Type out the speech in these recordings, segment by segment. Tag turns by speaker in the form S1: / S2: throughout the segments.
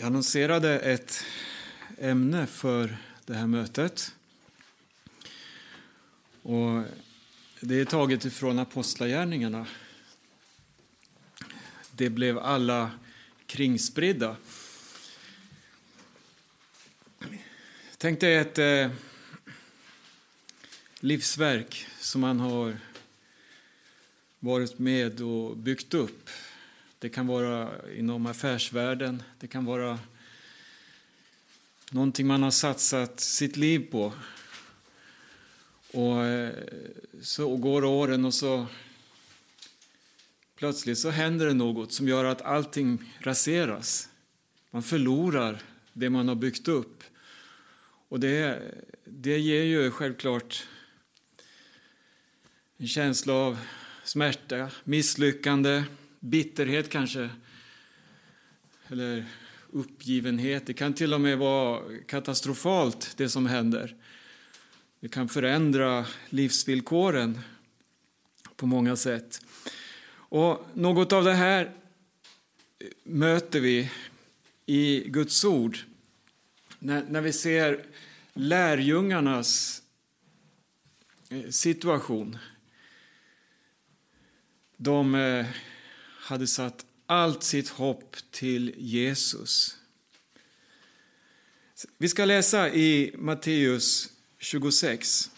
S1: Jag annonserade ett ämne för det här mötet. Och det är taget ifrån Apostlagärningarna. Det blev alla kringspridda. Tänk dig ett eh, livsverk som man har varit med och byggt upp det kan vara inom affärsvärlden, det kan vara någonting man har satsat sitt liv på. Och eh, så går åren och så plötsligt så händer det något som gör att allting raseras. Man förlorar det man har byggt upp. Och det, det ger ju självklart en känsla av smärta, misslyckande, bitterhet kanske, eller uppgivenhet. Det kan till och med vara katastrofalt, det som händer. Det kan förändra livsvillkoren på många sätt. Och något av det här möter vi i Guds ord. När, när vi ser lärjungarnas eh, situation. De eh, hade satt allt sitt hopp till Jesus. Vi ska läsa i Matteus 26.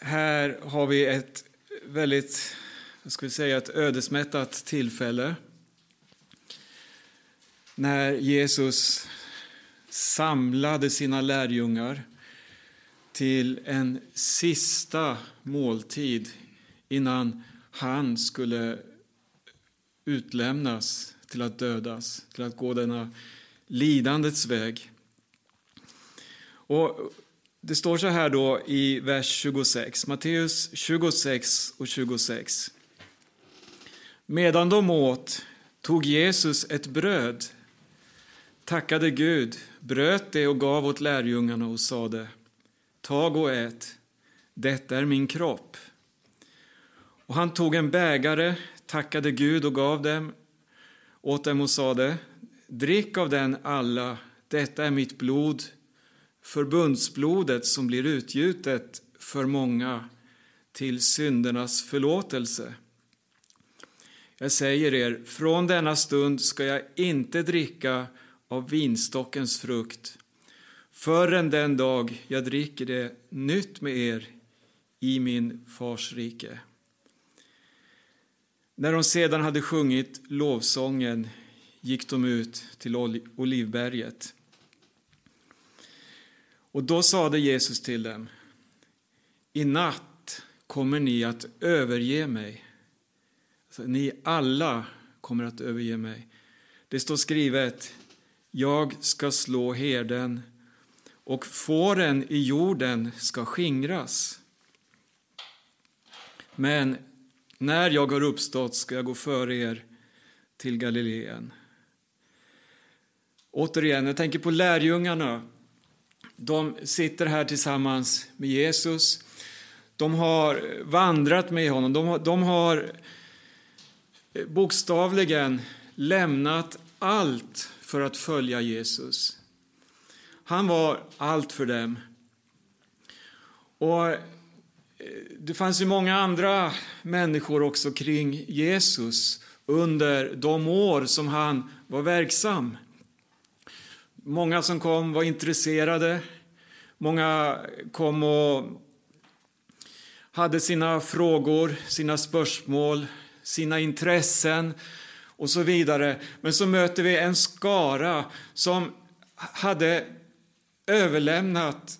S1: Här har vi ett väldigt, jag skulle säga ett ödesmättat tillfälle. När Jesus samlade sina lärjungar till en sista måltid innan han skulle utlämnas till att dödas, till att gå denna lidandets väg. Och det står så här då i vers 26, Matteus 26 och 26. Medan de åt tog Jesus ett bröd, tackade Gud, bröt det och gav åt lärjungarna och sade Tag och ät, detta är min kropp och han tog en bägare, tackade Gud och gav dem åt dem och sade Drick av den alla, detta är mitt blod, förbundsblodet som blir utgjutet för många till syndernas förlåtelse. Jag säger er, från denna stund ska jag inte dricka av vinstockens frukt förrän den dag jag dricker det nytt med er i min fars rike. När de sedan hade sjungit lovsången gick de ut till Olivberget. Och då sade Jesus till dem, i natt kommer ni att överge mig. Alltså, ni alla kommer att överge mig. Det står skrivet, jag ska slå herden och fåren i jorden ska skingras. Men när jag har uppstått ska jag gå före er till Galileen. Återigen, jag tänker på lärjungarna. De sitter här tillsammans med Jesus. De har vandrat med honom. De har, de har eh, bokstavligen lämnat allt för att följa Jesus. Han var allt för dem. Och det fanns ju många andra människor också kring Jesus under de år som han var verksam. Många som kom var intresserade. Många kom och hade sina frågor, sina spörsmål, sina intressen och så vidare. Men så möter vi en skara som hade överlämnat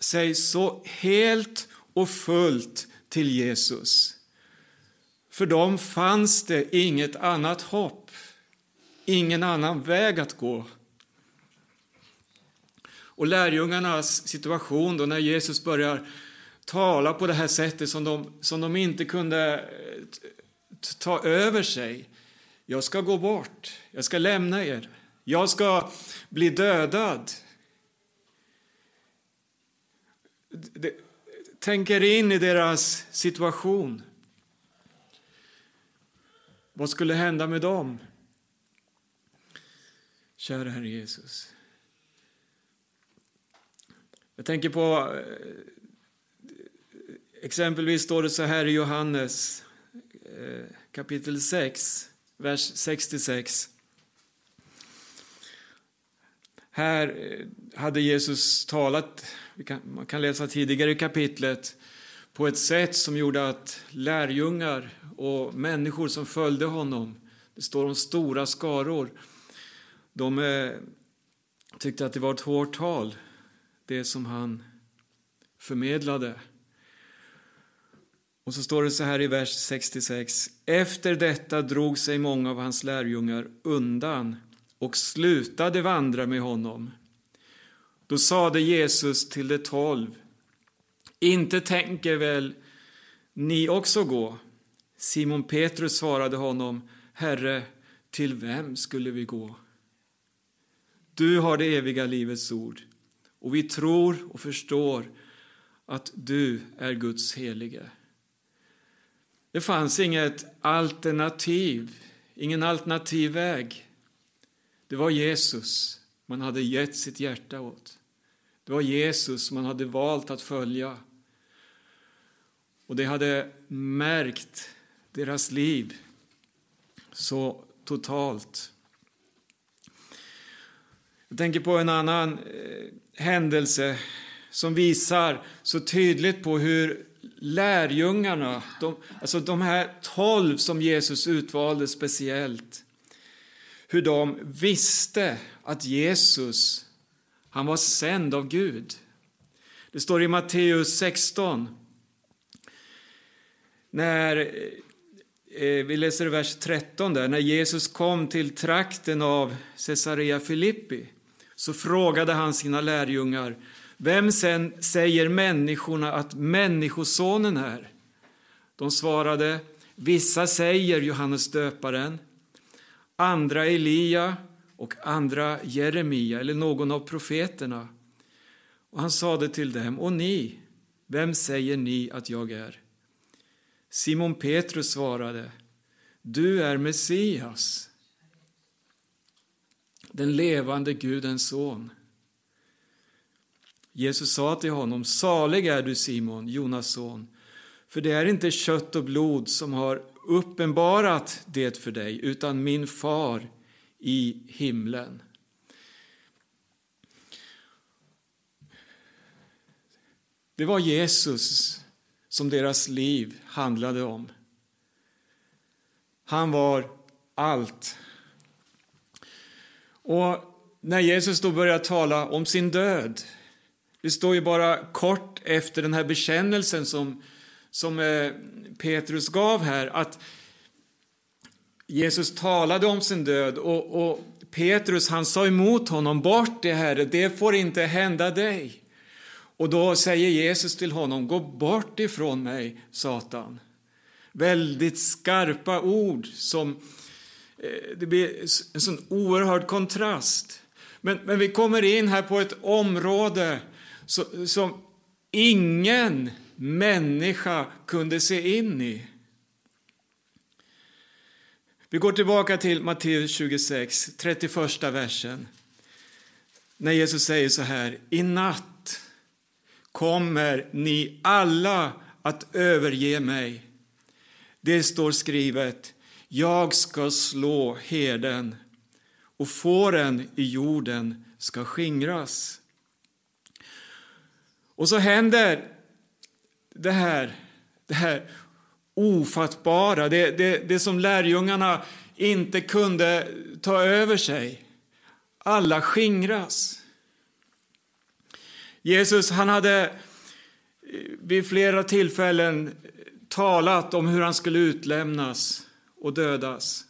S1: sig så helt och fullt till Jesus. För dem fanns det inget annat hopp, ingen annan väg att gå. Och lärjungarnas situation då när Jesus börjar tala på det här sättet som de, som de inte kunde eh, ta över sig. Jag ska gå bort, jag ska lämna er, jag ska bli dödad. Det, tänker in i deras situation. Vad skulle hända med dem? Kära Herre Jesus. Jag tänker på eh, exempelvis står det så här i Johannes eh, kapitel 6, vers 66. Här eh, hade Jesus talat, man kan läsa tidigare i kapitlet, på ett sätt som gjorde att lärjungar och människor som följde honom, det står om stora skaror, de eh, tyckte att det var ett hårt tal, det som han förmedlade. Och så står det så här i vers 66. Efter detta drog sig många av hans lärjungar undan och slutade vandra med honom. Då sade Jesus till de tolv. Inte tänker väl ni också gå? Simon Petrus svarade honom. Herre, till vem skulle vi gå? Du har det eviga livets ord och vi tror och förstår att du är Guds helige. Det fanns inget alternativ, ingen alternativ väg. Det var Jesus man hade gett sitt hjärta åt. Det var Jesus man hade valt att följa. Och det hade märkt deras liv så totalt. Jag tänker på en annan eh, händelse som visar så tydligt på hur lärjungarna, de, alltså de här tolv som Jesus utvalde speciellt, hur de visste att Jesus, han var sänd av Gud. Det står i Matteus 16, när eh, vi läser vers 13 där, när Jesus kom till trakten av Caesarea Filippi så frågade han sina lärjungar vem sen säger människorna att Människosonen är? De svarade, vissa säger Johannes döparen, andra Elia och andra Jeremia eller någon av profeterna. Och han sade till dem, och ni, vem säger ni att jag är? Simon Petrus svarade, du är Messias, den levande Gudens son. Jesus sa till honom, salig är du Simon, Jonas son, för det är inte kött och blod som har uppenbarat det för dig, utan min far i himlen. Det var Jesus som deras liv handlade om. Han var allt. Och när Jesus då börjar tala om sin död det står ju bara kort efter den här bekännelsen som, som eh, Petrus gav här att Jesus talade om sin död och, och Petrus han sa emot honom, bort det Herre, det får inte hända dig. Och då säger Jesus till honom, gå bort ifrån mig, Satan. Väldigt skarpa ord som, eh, det blir en sån oerhörd kontrast. Men, men vi kommer in här på ett område som ingen människa kunde se in i. Vi går tillbaka till Matteus 26, 31 versen. När Jesus säger så här, i natt kommer ni alla att överge mig. Det står skrivet, jag ska slå herden och fåren i jorden ska skingras. Och så händer det här, det här ofattbara, det, det, det som lärjungarna inte kunde ta över sig. Alla skingras. Jesus han hade eh, vid flera tillfällen talat om hur han skulle utlämnas och dödas.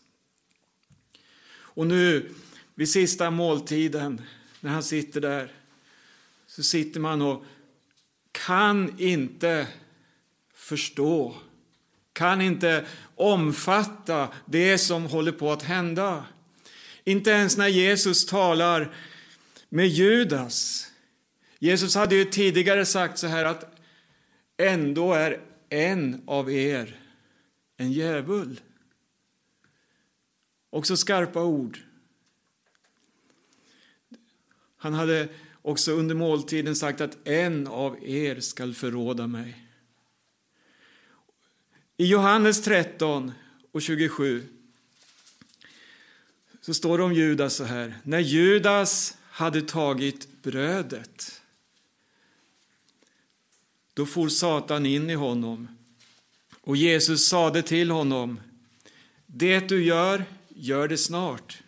S1: Och nu, vid sista måltiden, när han sitter där, så sitter man och kan inte förstå, kan inte omfatta det som håller på att hända. Inte ens när Jesus talar med Judas. Jesus hade ju tidigare sagt så här att ändå är en av er en djävul. Också skarpa ord. Han hade också under måltiden sagt att en av er skall förråda mig. I Johannes 13 och 27 så står det om Judas så här. När Judas hade tagit brödet då for Satan in i honom och Jesus sade till honom Det du gör, gör det snart.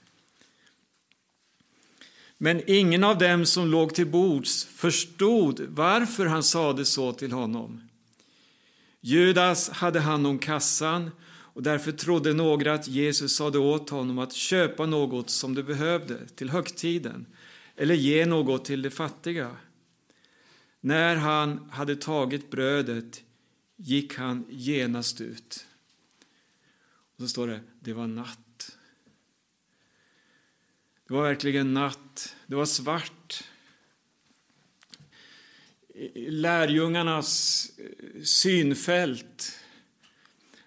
S1: Men ingen av dem som låg till bords förstod varför han sade så till honom. Judas hade hand om kassan och därför trodde några att Jesus sade åt honom att köpa något som de behövde till högtiden eller ge något till de fattiga. När han hade tagit brödet gick han genast ut. Och så står det, det var natt. Det var verkligen natt. Det var svart. Lärjungarnas eh, synfält.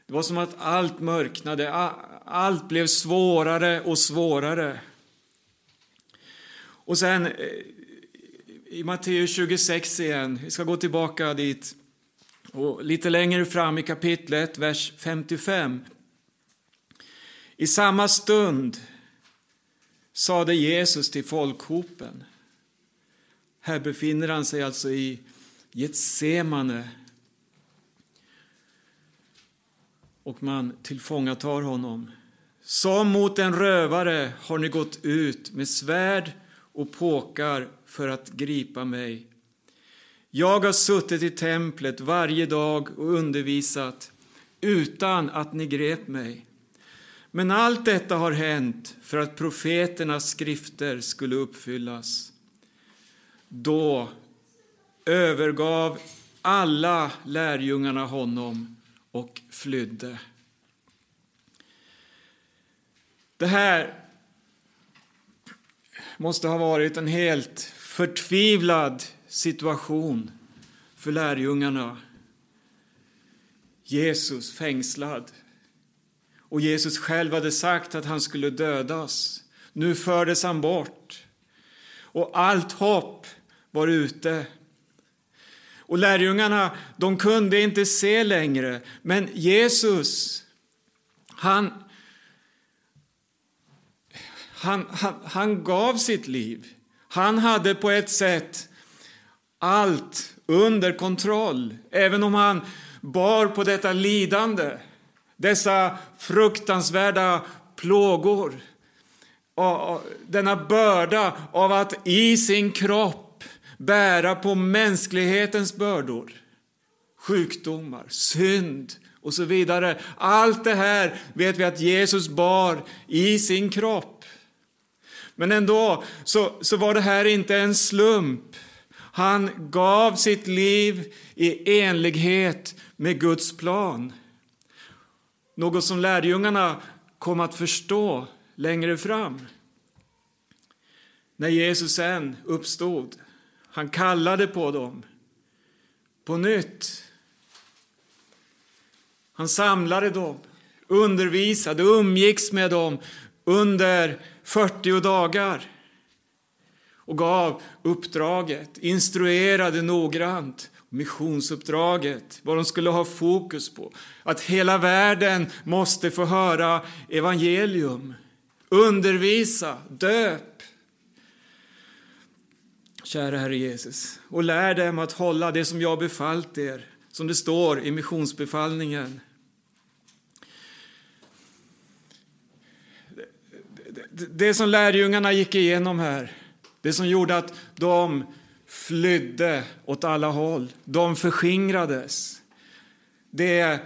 S1: Det var som att allt mörknade, allt blev svårare och svårare. Och sen eh, i Matteus 26 igen, vi ska gå tillbaka dit, och lite längre fram i kapitlet, vers 55. I samma stund sade Jesus till folkhopen. Här befinner han sig alltså i Getsemane. Och man tillfångatar honom. Som mot en rövare har ni gått ut med svärd och påkar för att gripa mig. Jag har suttit i templet varje dag och undervisat utan att ni grep mig. Men allt detta har hänt för att profeternas skrifter skulle uppfyllas. Då övergav alla lärjungarna honom och flydde. Det här måste ha varit en helt förtvivlad situation för lärjungarna. Jesus fängslad. Och Jesus själv hade sagt att han skulle dödas. Nu fördes han bort. Och allt hopp var ute. Och lärjungarna, de kunde inte se längre. Men Jesus, han, han, han, han gav sitt liv. Han hade på ett sätt allt under kontroll, även om han bar på detta lidande, dessa fruktansvärda plågor, denna börda av att i sin kropp bära på mänsklighetens bördor, sjukdomar, synd och så vidare. Allt det här vet vi att Jesus bar i sin kropp. Men ändå så, så var det här inte en slump. Han gav sitt liv i enlighet med Guds plan. Något som lärjungarna kom att förstå längre fram. När Jesus sen uppstod, han kallade på dem på nytt. Han samlade dem, undervisade, umgicks med dem under 40 dagar och gav uppdraget, instruerade noggrant missionsuppdraget, vad de skulle ha fokus på. Att hela världen måste få höra evangelium, undervisa, döp. Kära Herre Jesus, och lär dem att hålla det som jag befallt er, som det står i missionsbefallningen. Det som lärjungarna gick igenom här, det som gjorde att de flydde åt alla håll, de förskingrades. Det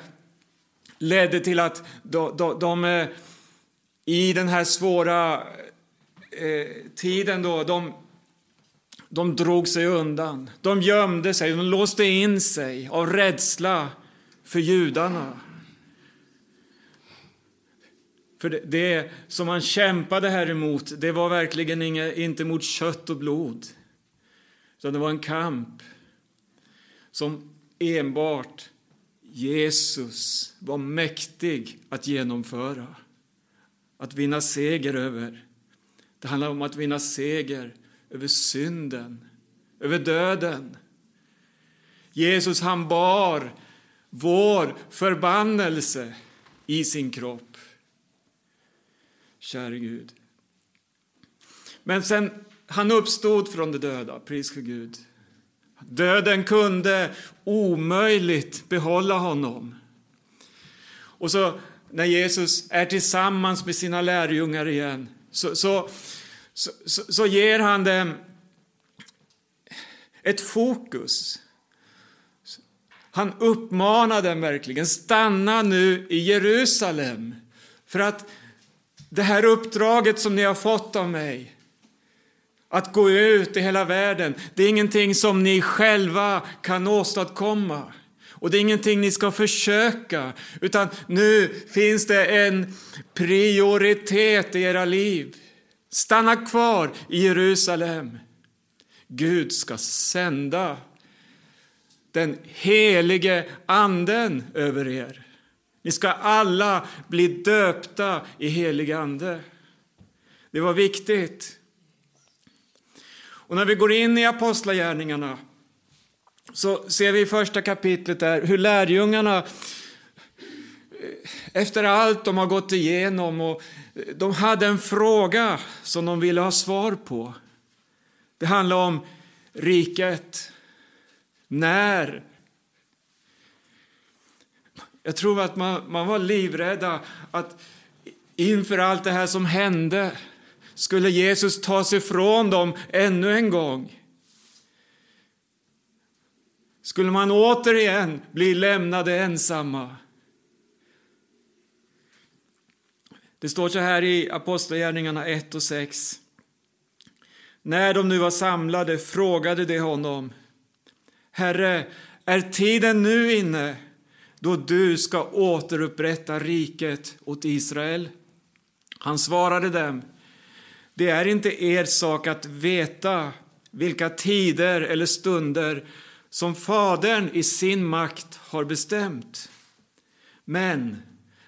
S1: ledde till att de, de, de eh, i den här svåra eh, tiden då, de, de drog sig undan. De gömde sig, de låste in sig av rädsla för judarna. För det, det som man kämpade här emot, det var verkligen inga, inte mot kött och blod. Utan det var en kamp som enbart Jesus var mäktig att genomföra. Att vinna seger över. Det handlar om att vinna seger över synden, över döden. Jesus han bar vår förbannelse i sin kropp. Käre Gud. Men sen han uppstod från de döda, pris för Gud. Döden kunde omöjligt behålla honom. Och så när Jesus är tillsammans med sina lärjungar igen så, så, så, så ger han dem ett fokus. Han uppmanar dem verkligen, stanna nu i Jerusalem för att det här uppdraget som ni har fått av mig att gå ut i hela världen, det är ingenting som ni själva kan åstadkomma. Och det är ingenting ni ska försöka, utan nu finns det en prioritet i era liv. Stanna kvar i Jerusalem. Gud ska sända den helige anden över er. Ni ska alla bli döpta i helig ande. Det var viktigt. Och när vi går in i Apostlagärningarna så ser vi i första kapitlet där hur lärjungarna eh, efter allt de har gått igenom och eh, de hade en fråga som de ville ha svar på. Det handlar om riket. När? Jag tror att man, man var livrädda att inför allt det här som hände skulle Jesus ta sig från dem ännu en gång. Skulle man återigen bli lämnade ensamma? Det står så här i Apostlagärningarna 1 och 6. När de nu var samlade frågade de honom Herre, är tiden nu inne då du ska återupprätta riket åt Israel? Han svarade dem det är inte er sak att veta vilka tider eller stunder som Fadern i sin makt har bestämt. Men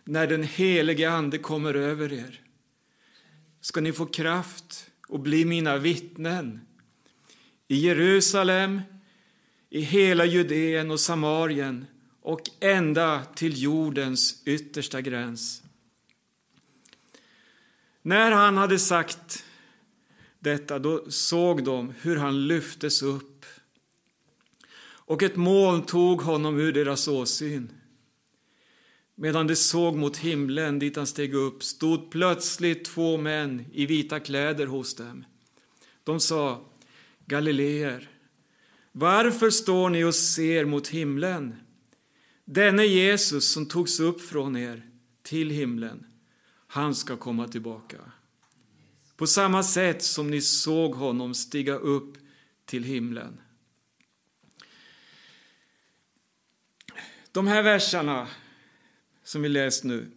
S1: när den helige Ande kommer över er ska ni få kraft och bli mina vittnen i Jerusalem, i hela Judeen och Samarien och ända till jordens yttersta gräns. När han hade sagt detta, då såg de hur han lyftes upp och ett moln tog honom ur deras åsyn. Medan de såg mot himlen dit han steg upp stod plötsligt två män i vita kläder hos dem. De sa, Galileer, varför står ni och ser mot himlen? Denne Jesus som togs upp från er till himlen, han ska komma tillbaka. På samma sätt som ni såg honom stiga upp till himlen. De här verserna som vi läst nu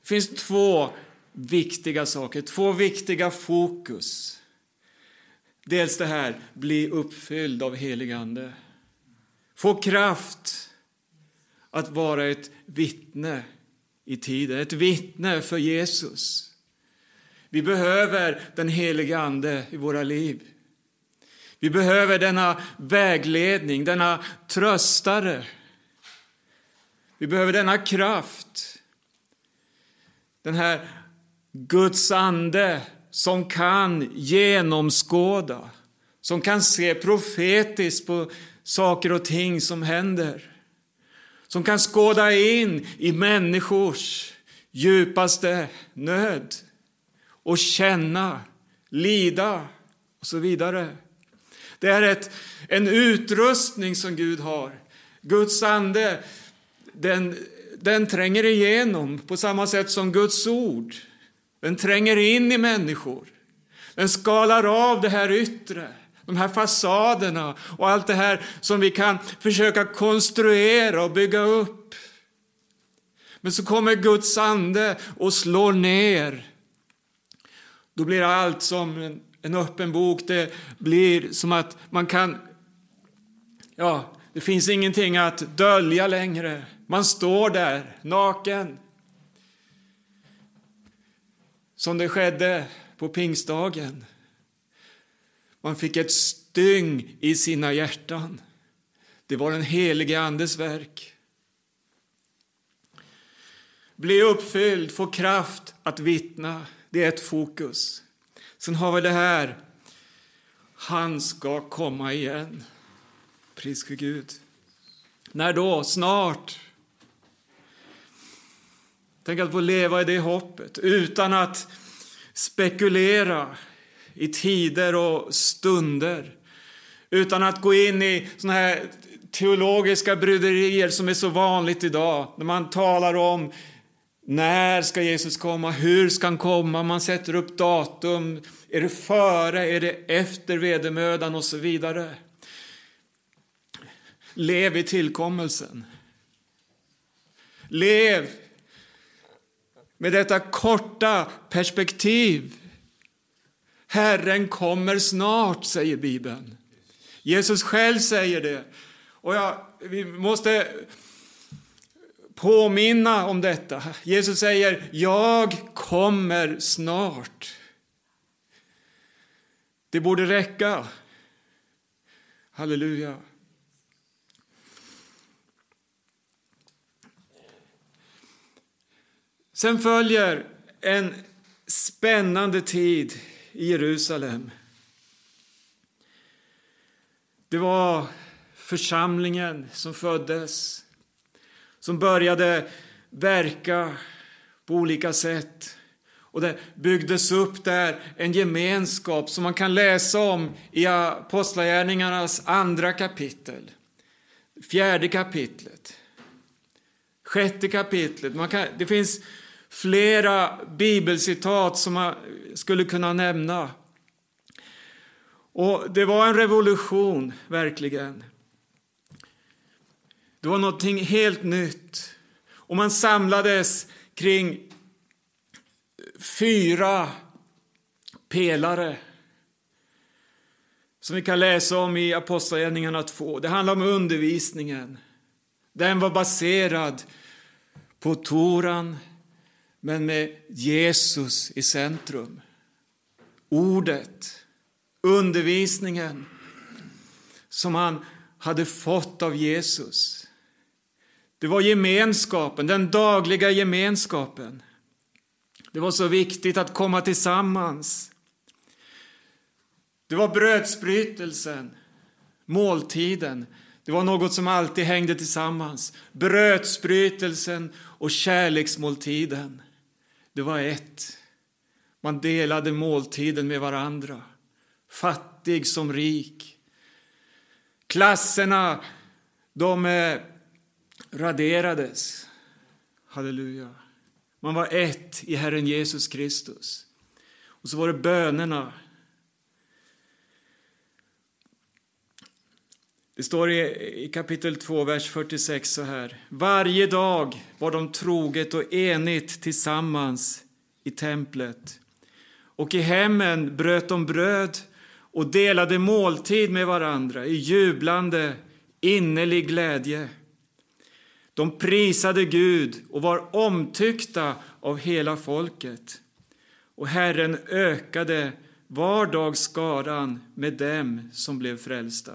S1: det finns två viktiga saker, två viktiga fokus. Dels det här, bli uppfylld av helig Ande. Få kraft att vara ett vittne i tiden, ett vittne för Jesus. Vi behöver den helige Ande i våra liv. Vi behöver denna vägledning, denna tröstare. Vi behöver denna kraft. Den här Guds ande som kan genomskåda, som kan se profetiskt på saker och ting som händer. Som kan skåda in i människors djupaste nöd och känna, lida och så vidare. Det är ett, en utrustning som Gud har. Guds ande, den, den tränger igenom på samma sätt som Guds ord. Den tränger in i människor. Den skalar av det här yttre, de här fasaderna och allt det här som vi kan försöka konstruera och bygga upp. Men så kommer Guds ande och slår ner. Då blir allt som en en öppen bok, det blir som att man kan... Ja, det finns ingenting att dölja längre. Man står där, naken. Som det skedde på pingstdagen. Man fick ett styng i sina hjärtan. Det var den helige Andes verk. Bli uppfylld, få kraft att vittna. Det är ett fokus. Sen har vi det här. Han ska komma igen. Pris för Gud. När då? Snart. Tänk att få leva i det hoppet utan att spekulera i tider och stunder. Utan att gå in i såna här teologiska bryderier som är så vanligt idag. När man talar om när ska Jesus komma, hur ska han komma, man sätter upp datum. Är det före, är det efter vedermödan och så vidare. Lev i tillkommelsen. Lev med detta korta perspektiv. Herren kommer snart, säger Bibeln. Jesus själv säger det. Och jag, vi måste påminna om detta. Jesus säger, jag kommer snart. Det borde räcka. Halleluja. Sen följer en spännande tid i Jerusalem. Det var församlingen som föddes, som började verka på olika sätt. Och det byggdes upp där en gemenskap som man kan läsa om i Apostlagärningarnas andra kapitel, fjärde kapitlet, sjätte kapitlet. Man kan, det finns flera bibelcitat som man skulle kunna nämna. Och det var en revolution, verkligen. Det var någonting helt nytt. Och man samlades kring fyra pelare som vi kan läsa om i Apostlagärningarna 2. Det handlar om undervisningen. Den var baserad på Toran, men med Jesus i centrum. Ordet, undervisningen som han hade fått av Jesus. Det var gemenskapen, den dagliga gemenskapen. Det var så viktigt att komma tillsammans. Det var brödsbrytelsen, måltiden. Det var något som alltid hängde tillsammans. Brödsbrytelsen och kärleksmåltiden. Det var ett. Man delade måltiden med varandra. Fattig som rik. Klasserna, de eh, raderades. Halleluja. Man var ett i Herren Jesus Kristus. Och så var det bönerna. Det står i, kapitel 2, vers 46 så här. Varje dag var de troget och enigt tillsammans i templet. Och i hemmen bröt de bröd och delade måltid med varandra i jublande, innerlig glädje. De prisade Gud och var omtyckta av hela folket. Och Herren ökade var dag skaran med dem som blev frälsta.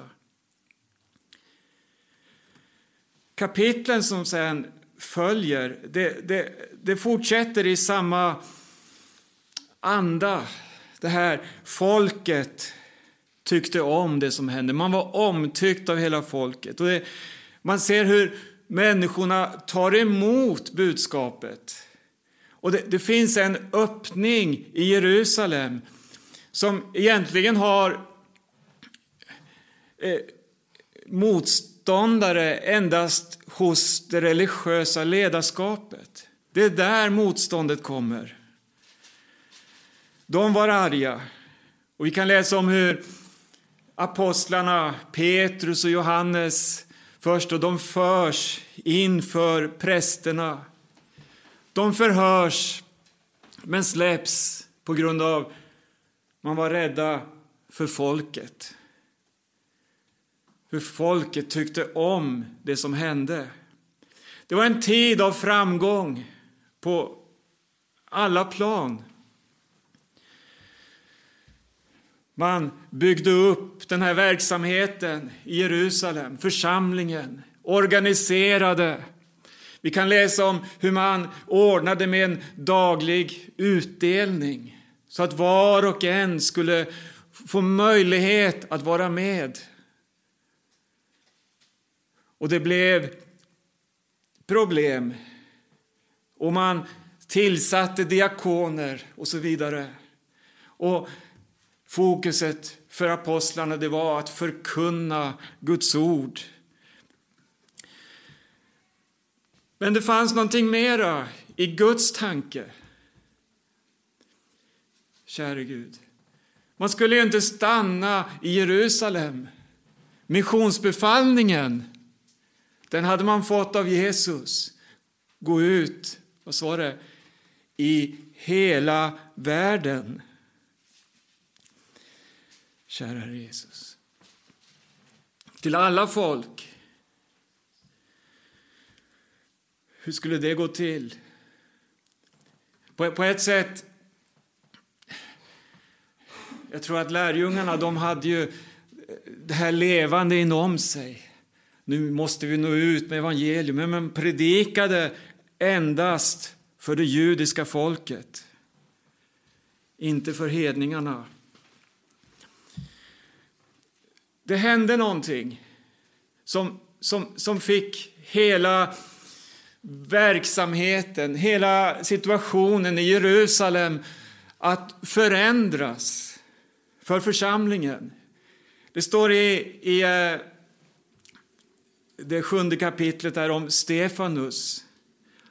S1: Kapitlen som sen följer, det, det, det fortsätter i samma anda. Det här folket tyckte om det som hände. Man var omtyckt av hela folket. Och det, man ser hur människorna tar emot budskapet. Och det, det, finns en öppning i Jerusalem som egentligen har eh, motståndare endast hos det religiösa ledarskapet. Det är där motståndet kommer. De var arga. Och vi kan läsa om hur apostlarna Petrus och Johannes först och de förs inför prästerna. De förhörs men släpps på grund av man var rädda för folket. Hur folket tyckte om det som hände. Det var en tid av framgång på alla plan. Man byggde upp den här verksamheten i Jerusalem, församlingen, organiserade. Vi kan läsa om hur man ordnade med en daglig utdelning så att var och en skulle få möjlighet att vara med. Och det blev problem. Och man tillsatte diakoner och så vidare. Och fokuset för apostlarna det var att förkunna Guds ord. Men det fanns någonting mera i Guds tanke. Käre Gud. Man skulle ju inte stanna i Jerusalem. Missionsbefallningen, den hade man fått av Jesus. Gå ut, vad sa det, i hela världen. Kära Herre Jesus. Till alla folk. Hur skulle det gå till? På, på ett sätt jag tror att lärjungarna de hade ju det här levande inom sig. Nu måste vi nå ut med evangelium, men man predikade endast för det judiska folket, inte för hedningarna. Det hände någonting som, som, som fick hela verksamheten, hela situationen i Jerusalem att förändras för församlingen. Det står i, i eh, det sjunde kapitlet är om Stefanus.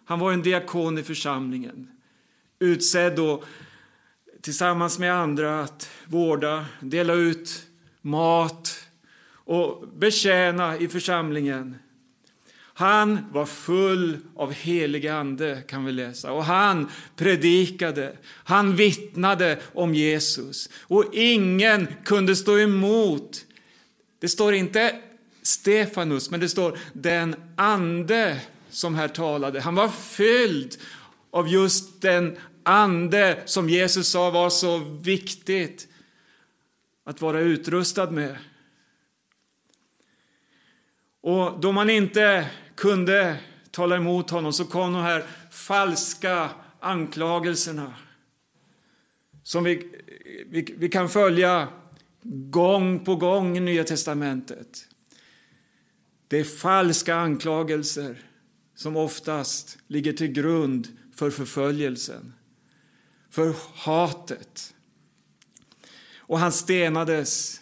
S1: Han var en diakon i församlingen, utsedd då tillsammans med andra att vårda, dela ut mat och betjäna i församlingen. Han var full av helig ande, kan vi läsa. Och han predikade, han vittnade om Jesus. Och ingen kunde stå emot. Det står inte Stefanus, men det står den ande som här talade. Han var fylld av just den ande som Jesus sa var så viktigt att vara utrustad med. Och då man inte kunde tala emot honom så kom de här falska anklagelserna som vi, vi, vi kan följa gång på gång i Nya testamentet. Det är falska anklagelser som oftast ligger till grund för förföljelsen, för hatet. Och han stenades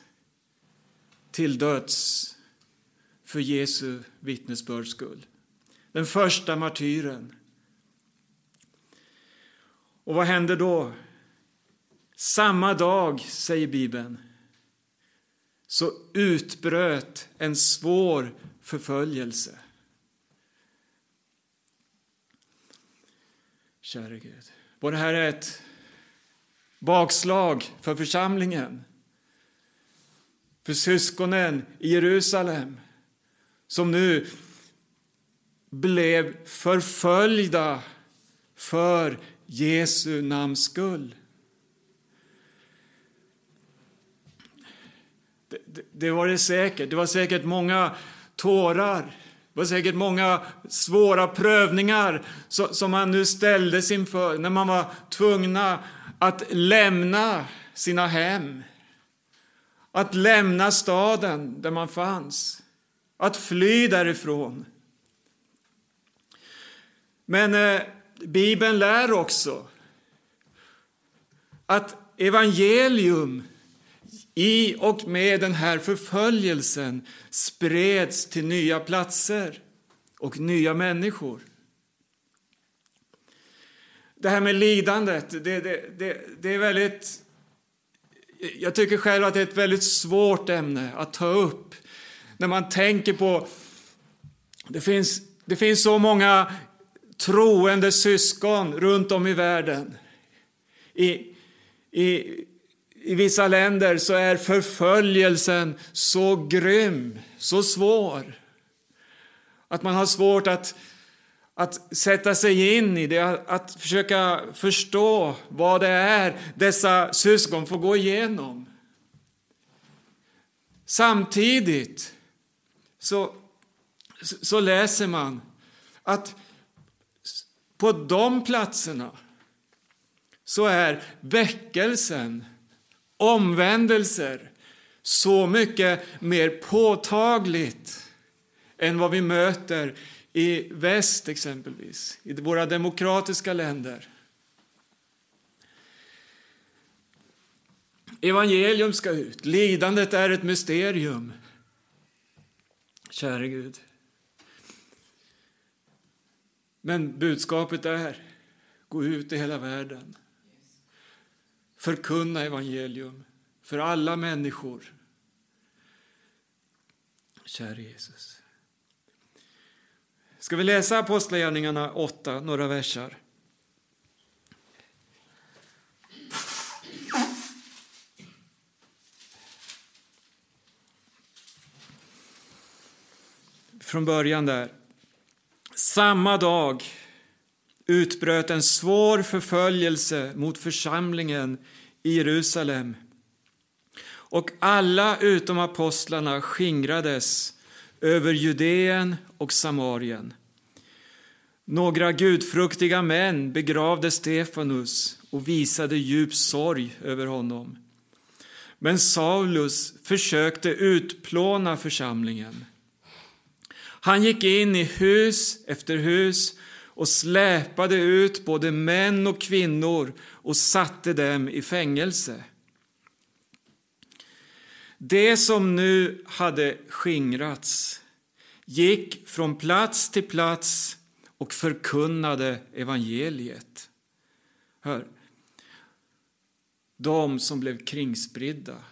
S1: till döds för Jesu vittnesbörds skull. Den första martyren. Och vad händer då? Samma dag, säger Bibeln, så utbröt en svår förföljelse. Käre Gud, var det här ett bakslag för församlingen? För syskonen i Jerusalem? som nu blev förföljda för Jesu namns skull. Det, det, det, var det säkert. Det var säkert många tårar. Det var säkert många svåra prövningar som man nu ställdes inför när man var tvungna att lämna sina hem. Att lämna staden där man fanns att fly därifrån. Men eh, Bibeln lär också att evangelium i och med den här förföljelsen spreds till nya platser och nya människor. Det här med lidandet, det, det, det, det är väldigt... Jag tycker själv att det är ett väldigt svårt ämne att ta upp när man tänker på... Det finns, det finns så många troende syskon runt om i världen. I, i, i vissa länder så är förföljelsen så grym, så svår att man har svårt att, att sätta sig in i det, att försöka förstå vad det är dessa syskon får gå igenom. Samtidigt så, så läser man att på de platserna så är väckelsen, omvändelser, så mycket mer påtagligt än vad vi möter i väst exempelvis, i våra demokratiska länder. Evangelium ska ut, lidandet är ett mysterium. Käre Gud. Men budskapet är, gå ut i hela världen. Förkunna evangelium för alla människor. Käre Jesus. Ska vi läsa Apostlagärningarna 8, några versar? Från början där. Samma dag utbröt en svår förföljelse mot församlingen i Jerusalem och alla utom apostlarna skingrades över Judeen och Samarien. Några gudfruktiga män begravde Stefanus och visade djup sorg över honom. Men Saulus försökte utplåna församlingen. Han gick in i hus efter hus och släpade ut både män och kvinnor och satte dem i fängelse. Det som nu hade skingrats gick från plats till plats och förkunnade evangeliet. Hör, de som blev kringspridda,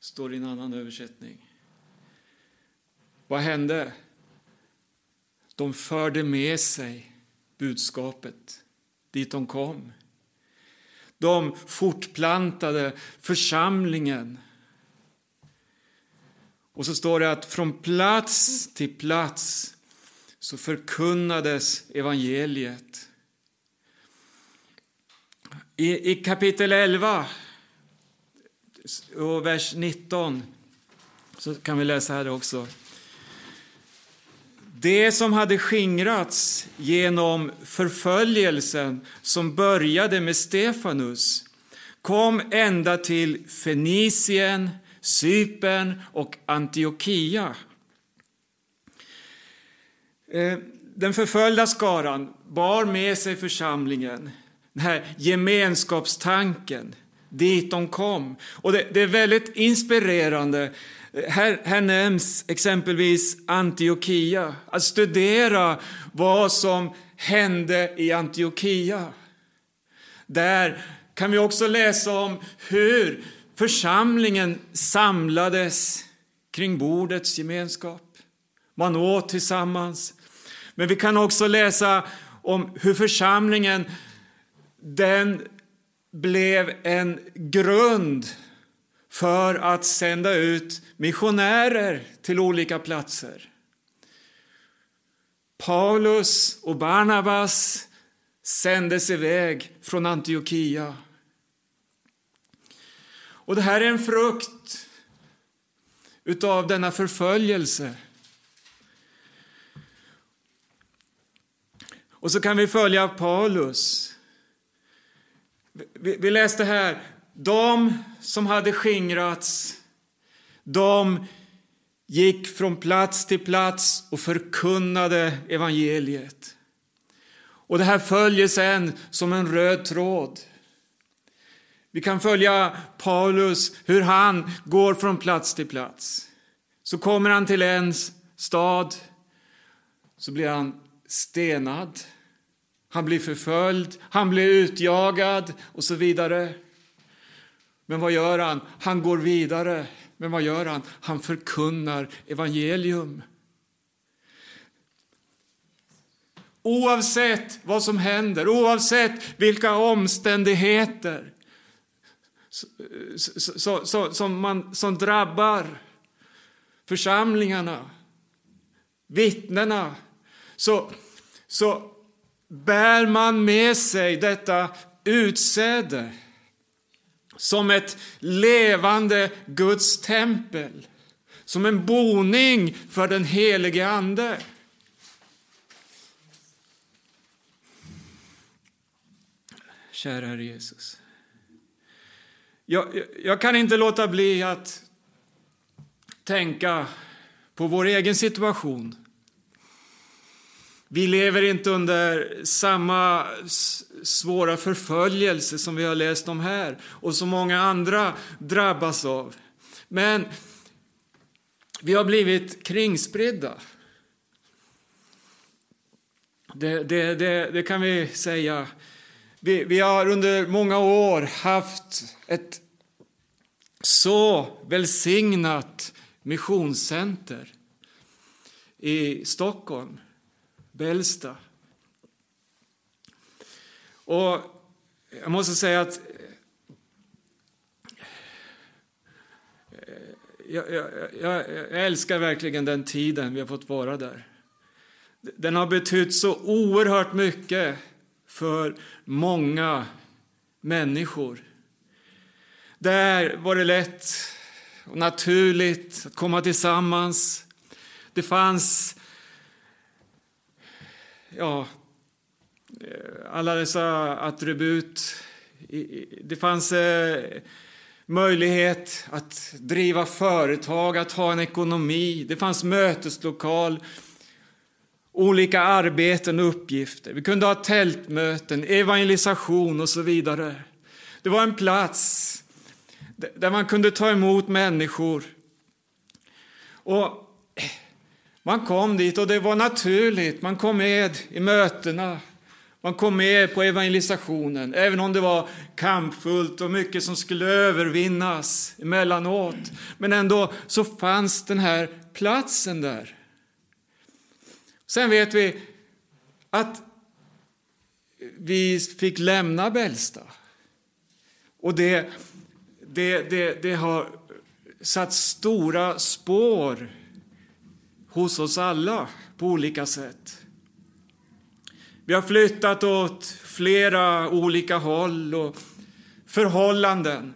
S1: står i en annan översättning. Vad hände? De förde med sig budskapet dit de kom. De fortplantade församlingen. Och så står det att från plats till plats så förkunnades evangeliet. I, i kapitel 11 och vers 19 så kan vi läsa här också. Det som hade skingrats genom förföljelsen som började med Stefanus kom ända till Fenicien, Cypern och Antiochia. Eh, den förföljda skaran bar med sig församlingen, den här gemenskapstanken, dit de kom. Och det, det är väldigt inspirerande här, här nämns exempelvis Antiochia, att studera vad som hände i Antiochia. Där kan vi också läsa om hur församlingen samlades kring bordets gemenskap. Man åt tillsammans. Men vi kan också läsa om hur församlingen den blev en grund för att sända ut missionärer till olika platser. Paulus och Barnabas sändes iväg från Antiochia. Och det här är en frukt utav denna förföljelse. Och så kan vi följa Paulus. Vi, läste här, de som hade skingrats, de gick från plats till plats och förkunnade evangeliet. Och det här följer sen som en röd tråd. Vi kan följa Paulus, hur han går från plats till plats. Så kommer han till en stad, så blir han stenad. Han blir förföljd, han blir utjagad och så vidare. Men vad gör han? Han går vidare. Men vad gör han? Han förkunnar evangelium. Oavsett vad som händer, oavsett vilka omständigheter som, man, som drabbar församlingarna, vittnena, så, så bär man med sig detta utsäde som ett levande Guds tempel, som en boning för den helige Ande. Kära Herre Jesus. Jag, jag, kan inte låta bli att tänka på vår egen situation. Vi lever inte under samma svåra förföljelse som vi har läst om här och som många andra drabbas av. Men vi har blivit kringspridda. Det, det, det, det kan vi säga. Vi, vi har under många år haft ett så välsignat missionscenter i Stockholm, Bällsta. Och jag måste säga att eh, jag, jag, jag, jag, älskar verkligen den tiden vi har fått vara där. Den har betytt så oerhört mycket för många människor. Där var det lätt och naturligt att komma tillsammans. Det fanns ja, eh, alla dessa attribut. Det fanns eh, möjlighet att driva företag, att ha en ekonomi. Det fanns möteslokal, olika arbeten och uppgifter. Vi kunde ha tältmöten, evangelisation och så vidare. Det var en plats där man kunde ta emot människor. Och eh, man kom dit och det var naturligt. Man kom med i mötena. Man kom med på evangelisationen, även om det var kampfullt och mycket som skulle övervinnas emellanåt. Men ändå så fanns den här platsen där. Sen vet vi att vi fick lämna Bällsta. Och det det, det, det har satt stora spår hos oss alla på olika sätt. Vi har flyttat åt flera olika håll och förhållanden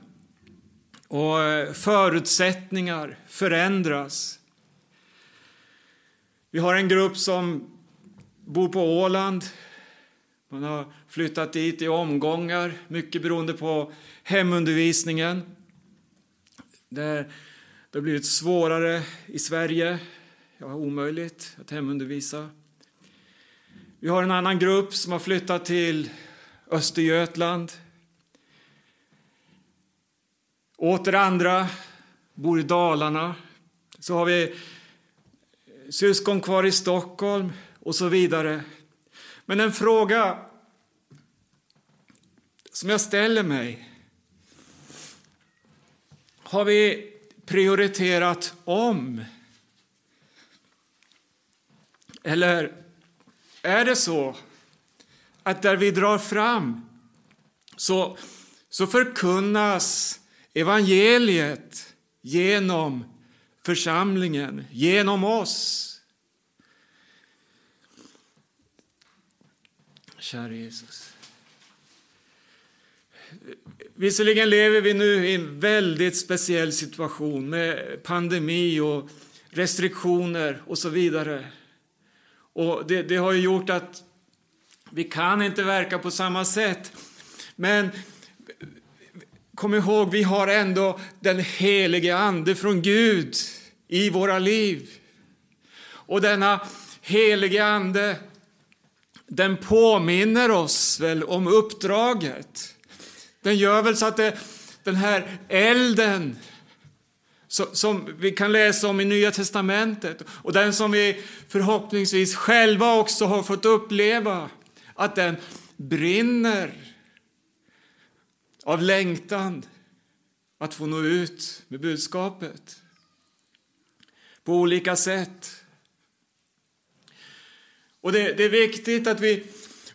S1: och eh, förutsättningar förändras. Vi har en grupp som bor på Åland. Man har flyttat dit i omgångar, mycket beroende på hemundervisningen. Det, har blivit svårare i Sverige, det var omöjligt att hemundervisa. Vi har en annan grupp som har flyttat till Östergötland. Åter andra bor i Dalarna. Så har vi syskon kvar i Stockholm och så vidare. Men en fråga som jag ställer mig har vi prioriterat om? Eller är det så att där vi drar fram så, så förkunnas evangeliet genom församlingen, genom oss? Kära Jesus. Visserligen lever vi nu i en väldigt speciell situation med pandemi och restriktioner och så vidare. Och det, det har gjort att vi kan inte verka på samma sätt. Men kom ihåg, vi har ändå den helige Ande från Gud i våra liv. Och denna helige Ande, den påminner oss väl om uppdraget. Den gör väl så att det, den här elden som vi kan läsa om i Nya Testamentet och den som vi förhoppningsvis själva också har fått uppleva, att den brinner av längtan att få nå ut med budskapet på olika sätt. Och det, det är viktigt att vi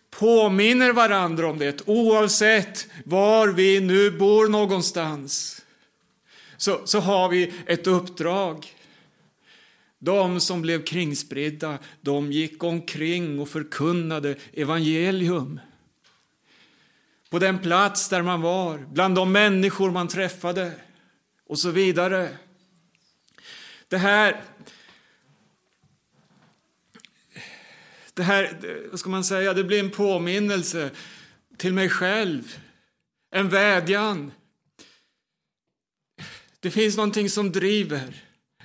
S1: påminner varandra om det, oavsett var vi nu bor någonstans. Så, så har vi ett uppdrag. De som blev kringspridda, de gick omkring och förkunnade evangelium. på den plats där man var, bland de människor man träffade och så vidare. Det här det här, vad ska man säga, det blir en påminnelse till mig själv, en vädjan. Det finns någonting som driver.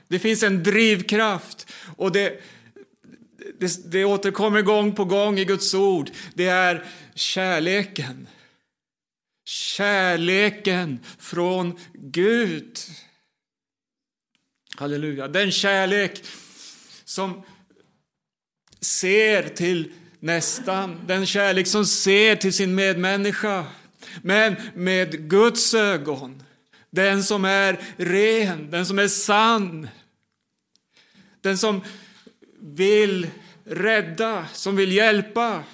S1: Det finns en drivkraft och det, det, det återkommer gång på gång i Guds ord. Det är kärleken. Kärleken från Gud. Halleluja. Den kärlek som ser till nästan, den kärlek som ser till sin medmänniska. Men med Guds ögon, den som är ren, den som är sann. Den som vill rädda, som vill hjälpa.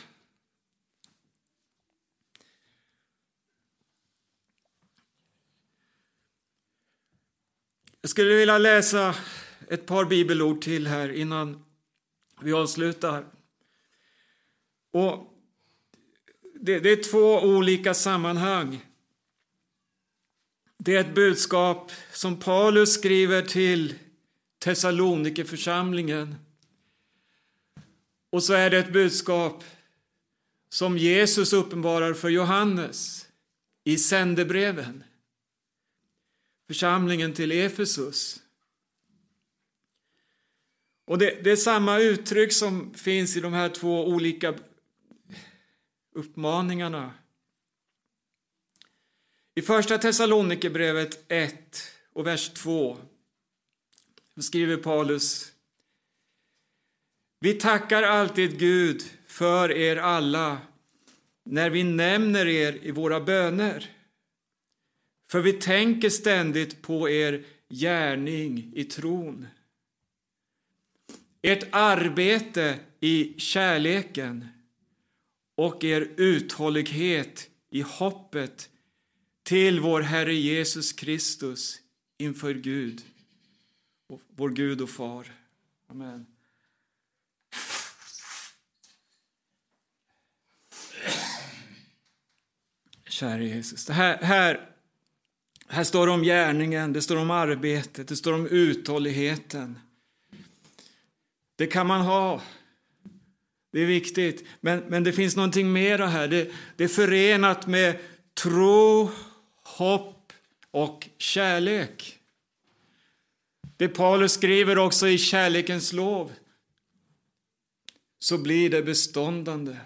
S1: Jag skulle vilja läsa ett par bibelord till här innan vi avslutar. Och det, det, är två olika sammanhang. Det är ett budskap som Paulus skriver till Thessalonikerförsamlingen. Och så är det ett budskap som Jesus uppenbarar för Johannes i sändebreven. Församlingen till Efesus. Och det, det, är samma uttryck som finns i de här två olika uppmaningarna. I första Thessalonikerbrevet 1 och vers 2 skriver Paulus Vi tackar alltid Gud för er alla när vi nämner er i våra böner. För vi tänker ständigt på er gärning i tron ert arbete i kärleken och er uthållighet i hoppet till vår Herre Jesus Kristus inför Gud, vår Gud och Far. Amen. Käre Jesus, det här, här, här står det om gärningen, det står om arbetet, det står om uthålligheten. Det kan man ha. Det är viktigt. Men, men det finns någonting mera här. Det, det är förenat med tro, hopp och kärlek. Det Paulus skriver också i kärlekens lov så blir det beståndande.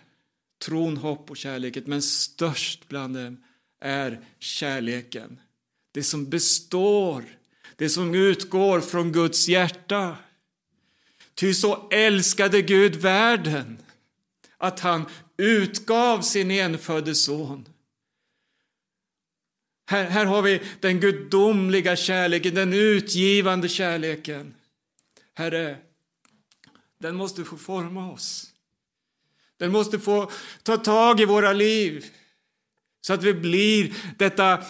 S1: Tron, hopp och kärleken. Men störst bland dem är kärleken. Det som består, det som utgår från Guds hjärta. Ty så älskade Gud världen att han utgav sin enfödde son. Här, här har vi den gudomliga kärleken, den utgivande kärleken. Herre, den måste få forma oss. Den måste få ta tag i våra liv så att vi blir detta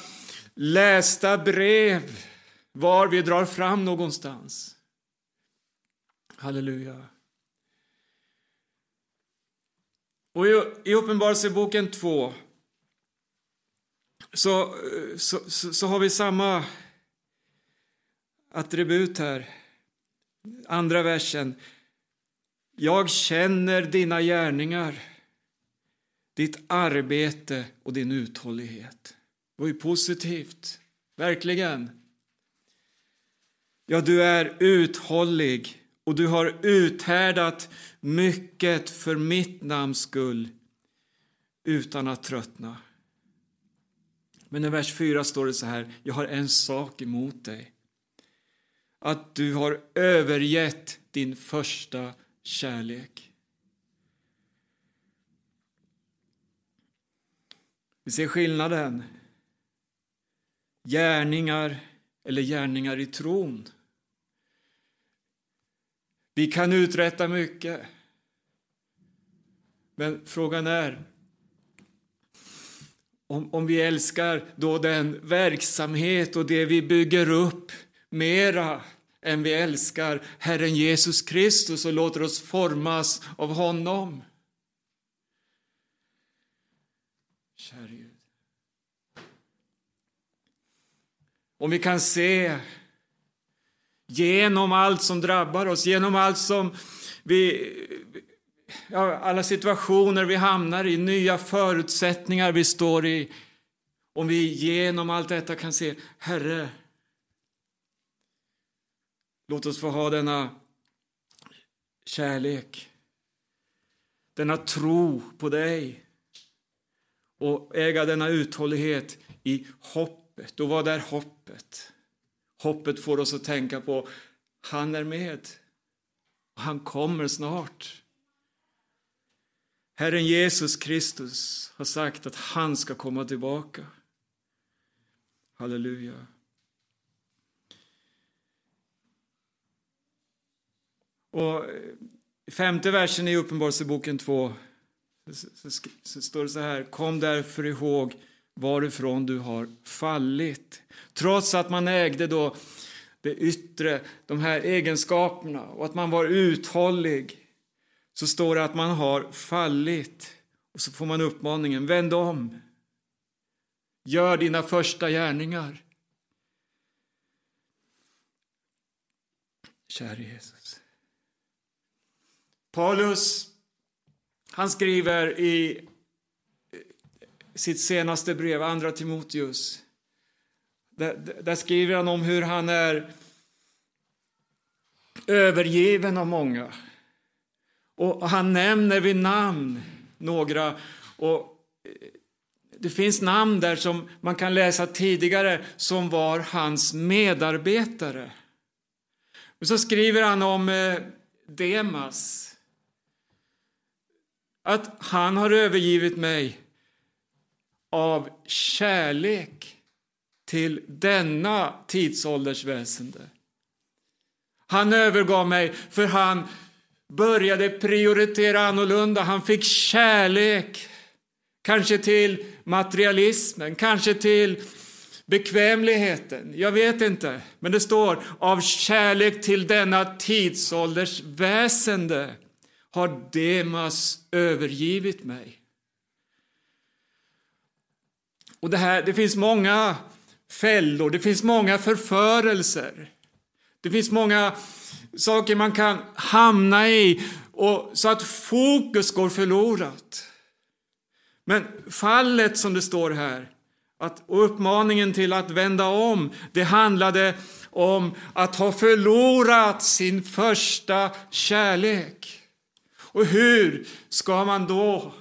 S1: lästa brev var vi drar fram någonstans. Halleluja. Och i, i Uppenbarelseboken 2 så, så, så, så, har vi samma attribut här. Andra versen. Jag känner dina gärningar, ditt arbete och din uthållighet. Det var ju positivt, verkligen. Ja, du är uthållig och du har uthärdat mycket för mitt namns skull utan att tröttna. Men i vers 4 står det så här, jag har en sak emot dig. Att du har övergett din första kärlek. Vi ser skillnaden. Gärningar eller gärningar i tron. Vi kan uträtta mycket. Men frågan är om, om vi älskar då den verksamhet och det vi bygger upp mera än vi älskar Herren Jesus Kristus och låter oss formas av honom. Kära Gud. Om vi kan se genom allt som drabbar oss, genom allt som vi ja, alla situationer vi hamnar i, nya förutsättningar vi står i. Om vi genom allt detta kan se, Herre, låt oss få ha denna kärlek, denna tro på dig och äga denna uthållighet i hoppet. Och vad är hoppet? Hoppet får oss att tänka på han är med. Han kommer snart. Herren Jesus Kristus har sagt att han ska komma tillbaka. Halleluja. Och i femte versen i Uppenbarelseboken 2 så, så står det så här. Kom därför ihåg varifrån du har fallit. Trots att man ägde då det yttre, de här egenskaperna och att man var uthållig så står det att man har fallit. Och så får man uppmaningen, vänd om. Gör dina första gärningar. Käre Jesus. Paulus, han skriver i sitt senaste brev, Andra Timoteus. Där, där skriver han om hur han är övergiven av många. Och han nämner vid namn några. Och eh, det finns namn där som man kan läsa tidigare som var hans medarbetare. Och så skriver han om eh, Demas. Att han har övergivit mig av kärlek till denna tidsålders väsende. Han övergav mig för han började prioritera annorlunda. Han fick kärlek, kanske till materialismen, kanske till bekvämligheten. Jag vet inte, men det står av kärlek till denna tidsålders väsende har Demas övergivit mig. Och det, här, det finns många fällor, det finns många förförelser. Det finns många saker man kan hamna i och, så att fokus går förlorat. Men fallet som det står här, att, och uppmaningen till att vända om, det handlade om att ha förlorat sin första kärlek. Och hur ska man då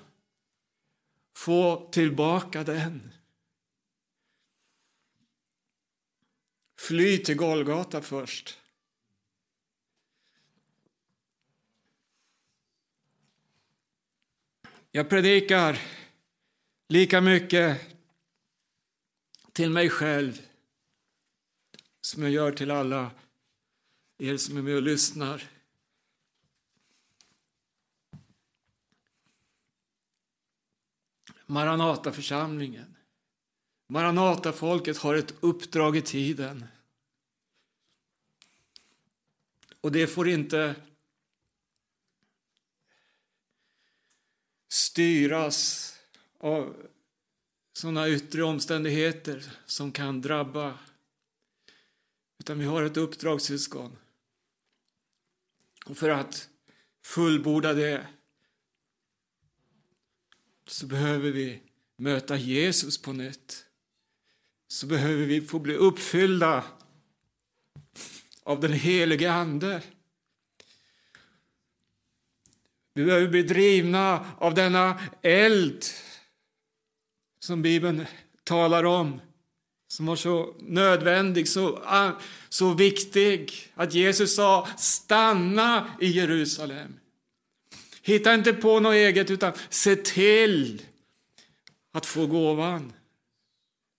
S1: få tillbaka den? Fly till Golgata först. Jag predikar lika mycket till mig själv som jag gör till alla er som är med och lyssnar. Maranataförsamlingen. Maranatafolket har ett uppdrag i tiden. Och det får inte styras av sådana yttre omständigheter som kan drabba. Utan vi har ett uppdrag, syskon. Och för att fullborda det så behöver vi möta Jesus på nytt. Så behöver vi få bli uppfyllda av den helige Ande. Vi behöver bli drivna av denna eld som Bibeln talar om, som var så nödvändig, så, ah, så viktig, att Jesus sa stanna i Jerusalem. Hitta inte på något eget, utan se till att få gåvan.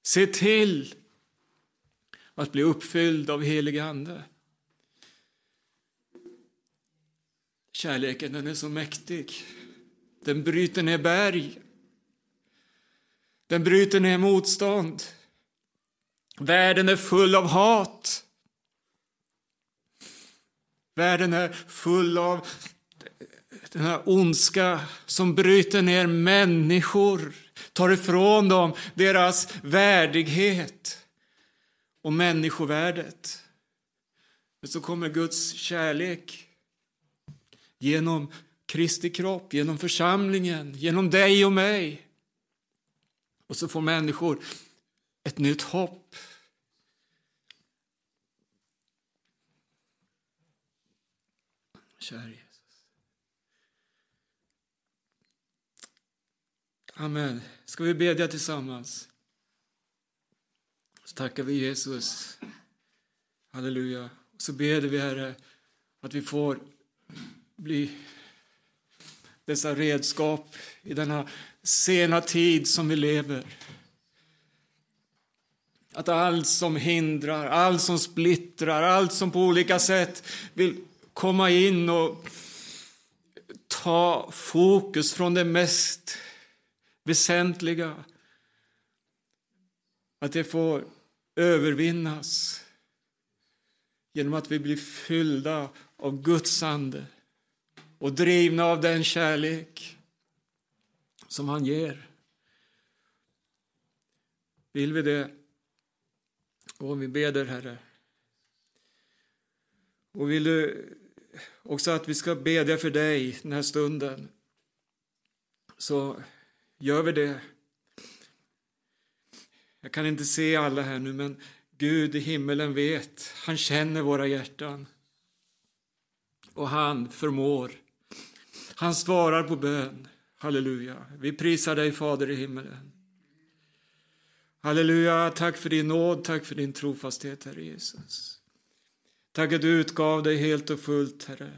S1: Se till att bli uppfylld av helig Ande. Kärleken den är så mäktig. Den bryter ner berg. Den bryter ner motstånd. Världen är full av hat. Världen är full av den här ondska som bryter ner människor, tar ifrån dem deras värdighet. och människovärdet. Men så kommer Guds kärlek genom Kristi kropp, genom församlingen, genom dig och mig. Och så får människor ett nytt hopp. Kära Jesus. Amen. Ska vi bedja tillsammans? Så tackar vi Jesus. Halleluja. Och så ber vi, Herre, att vi får bli dessa redskap i denna sena tid som vi lever. Att allt som hindrar, allt som splittrar, allt som på olika sätt vill komma in och ta fokus från det mest väsentliga. Att det får övervinnas genom att vi blir fyllda av Guds ande och drivna av den kärlek som han ger. Vill vi det? Och vi beder, Herre. Och vill du också att vi ska bedja för dig den här stunden så gör vi det. Jag kan inte se alla här nu, men Gud i himmelen vet. Han känner våra hjärtan. Och han förmår. Han svarar på bön. Halleluja. Vi prisar dig, Fader i himmelen. Halleluja, tack för din nåd, tack för din trofasthet, Herre Jesus. Tack att du utgav dig helt och fullt, Herre.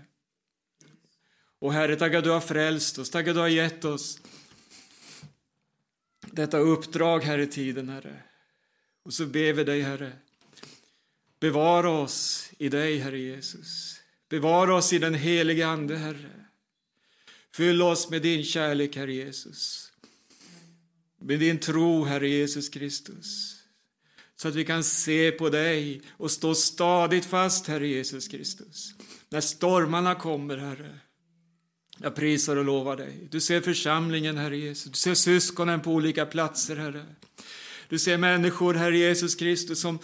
S1: Och Herre, tack att du har frälst oss, tack att du har gett oss detta uppdrag här i tiden, Herre. Och så ber vi dig, Herre, bevara oss i dig, Herre Jesus. Bevara oss i den helige Ande, Herre. Fyll oss med din kärlek, Herre Jesus. Med din tro, Herre Jesus Kristus. Så att vi kan se på dig och stå stadigt fast, Herre Jesus Kristus. När stormarna kommer, Herre. Jag prisar och lovar dig. Du ser församlingen, Herre Jesus. Du ser syskonen på olika platser, Herre. Du ser människor, Herre Jesus Kristus, som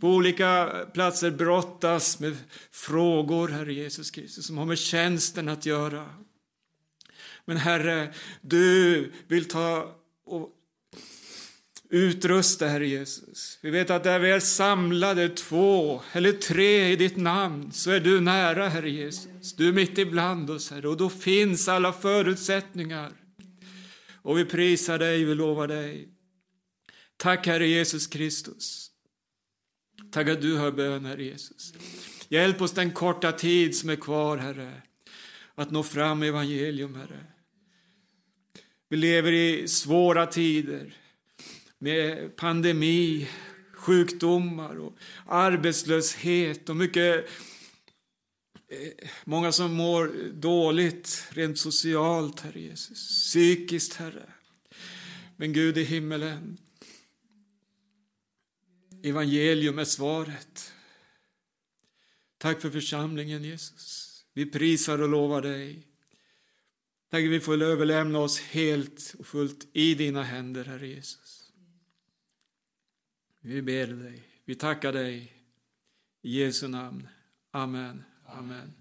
S1: på olika platser brottas med frågor, Herre Jesus Kristus, som har med tjänsten att göra. Men Herre, du vill ta och utrusta, Herre Jesus. Vi vet att där vi är samlade, två eller tre i ditt namn, så är du nära, Herre Jesus. Du är mitt ibland oss, Herre, och då finns alla förutsättningar. Och vi prisar dig, vi lovar dig. Tack, Herre Jesus Kristus. Tack att du hör bön, Herre Jesus. Hjälp oss den korta tid som är kvar, Herre, att nå fram med evangelium, Herre. Vi lever i svåra tider med pandemi, sjukdomar och arbetslöshet och mycket eh, Många som mår dåligt rent socialt, Herre Jesus, psykiskt, Herre. Men Gud i himmelen, evangelium är svaret. Tack för församlingen, Jesus. Vi prisar och lovar dig. Tack att vi får överlämna oss helt och fullt i dina händer, Herre Jesus. Vi ber dig, vi tackar dig. I Jesu namn. Amen. Amen.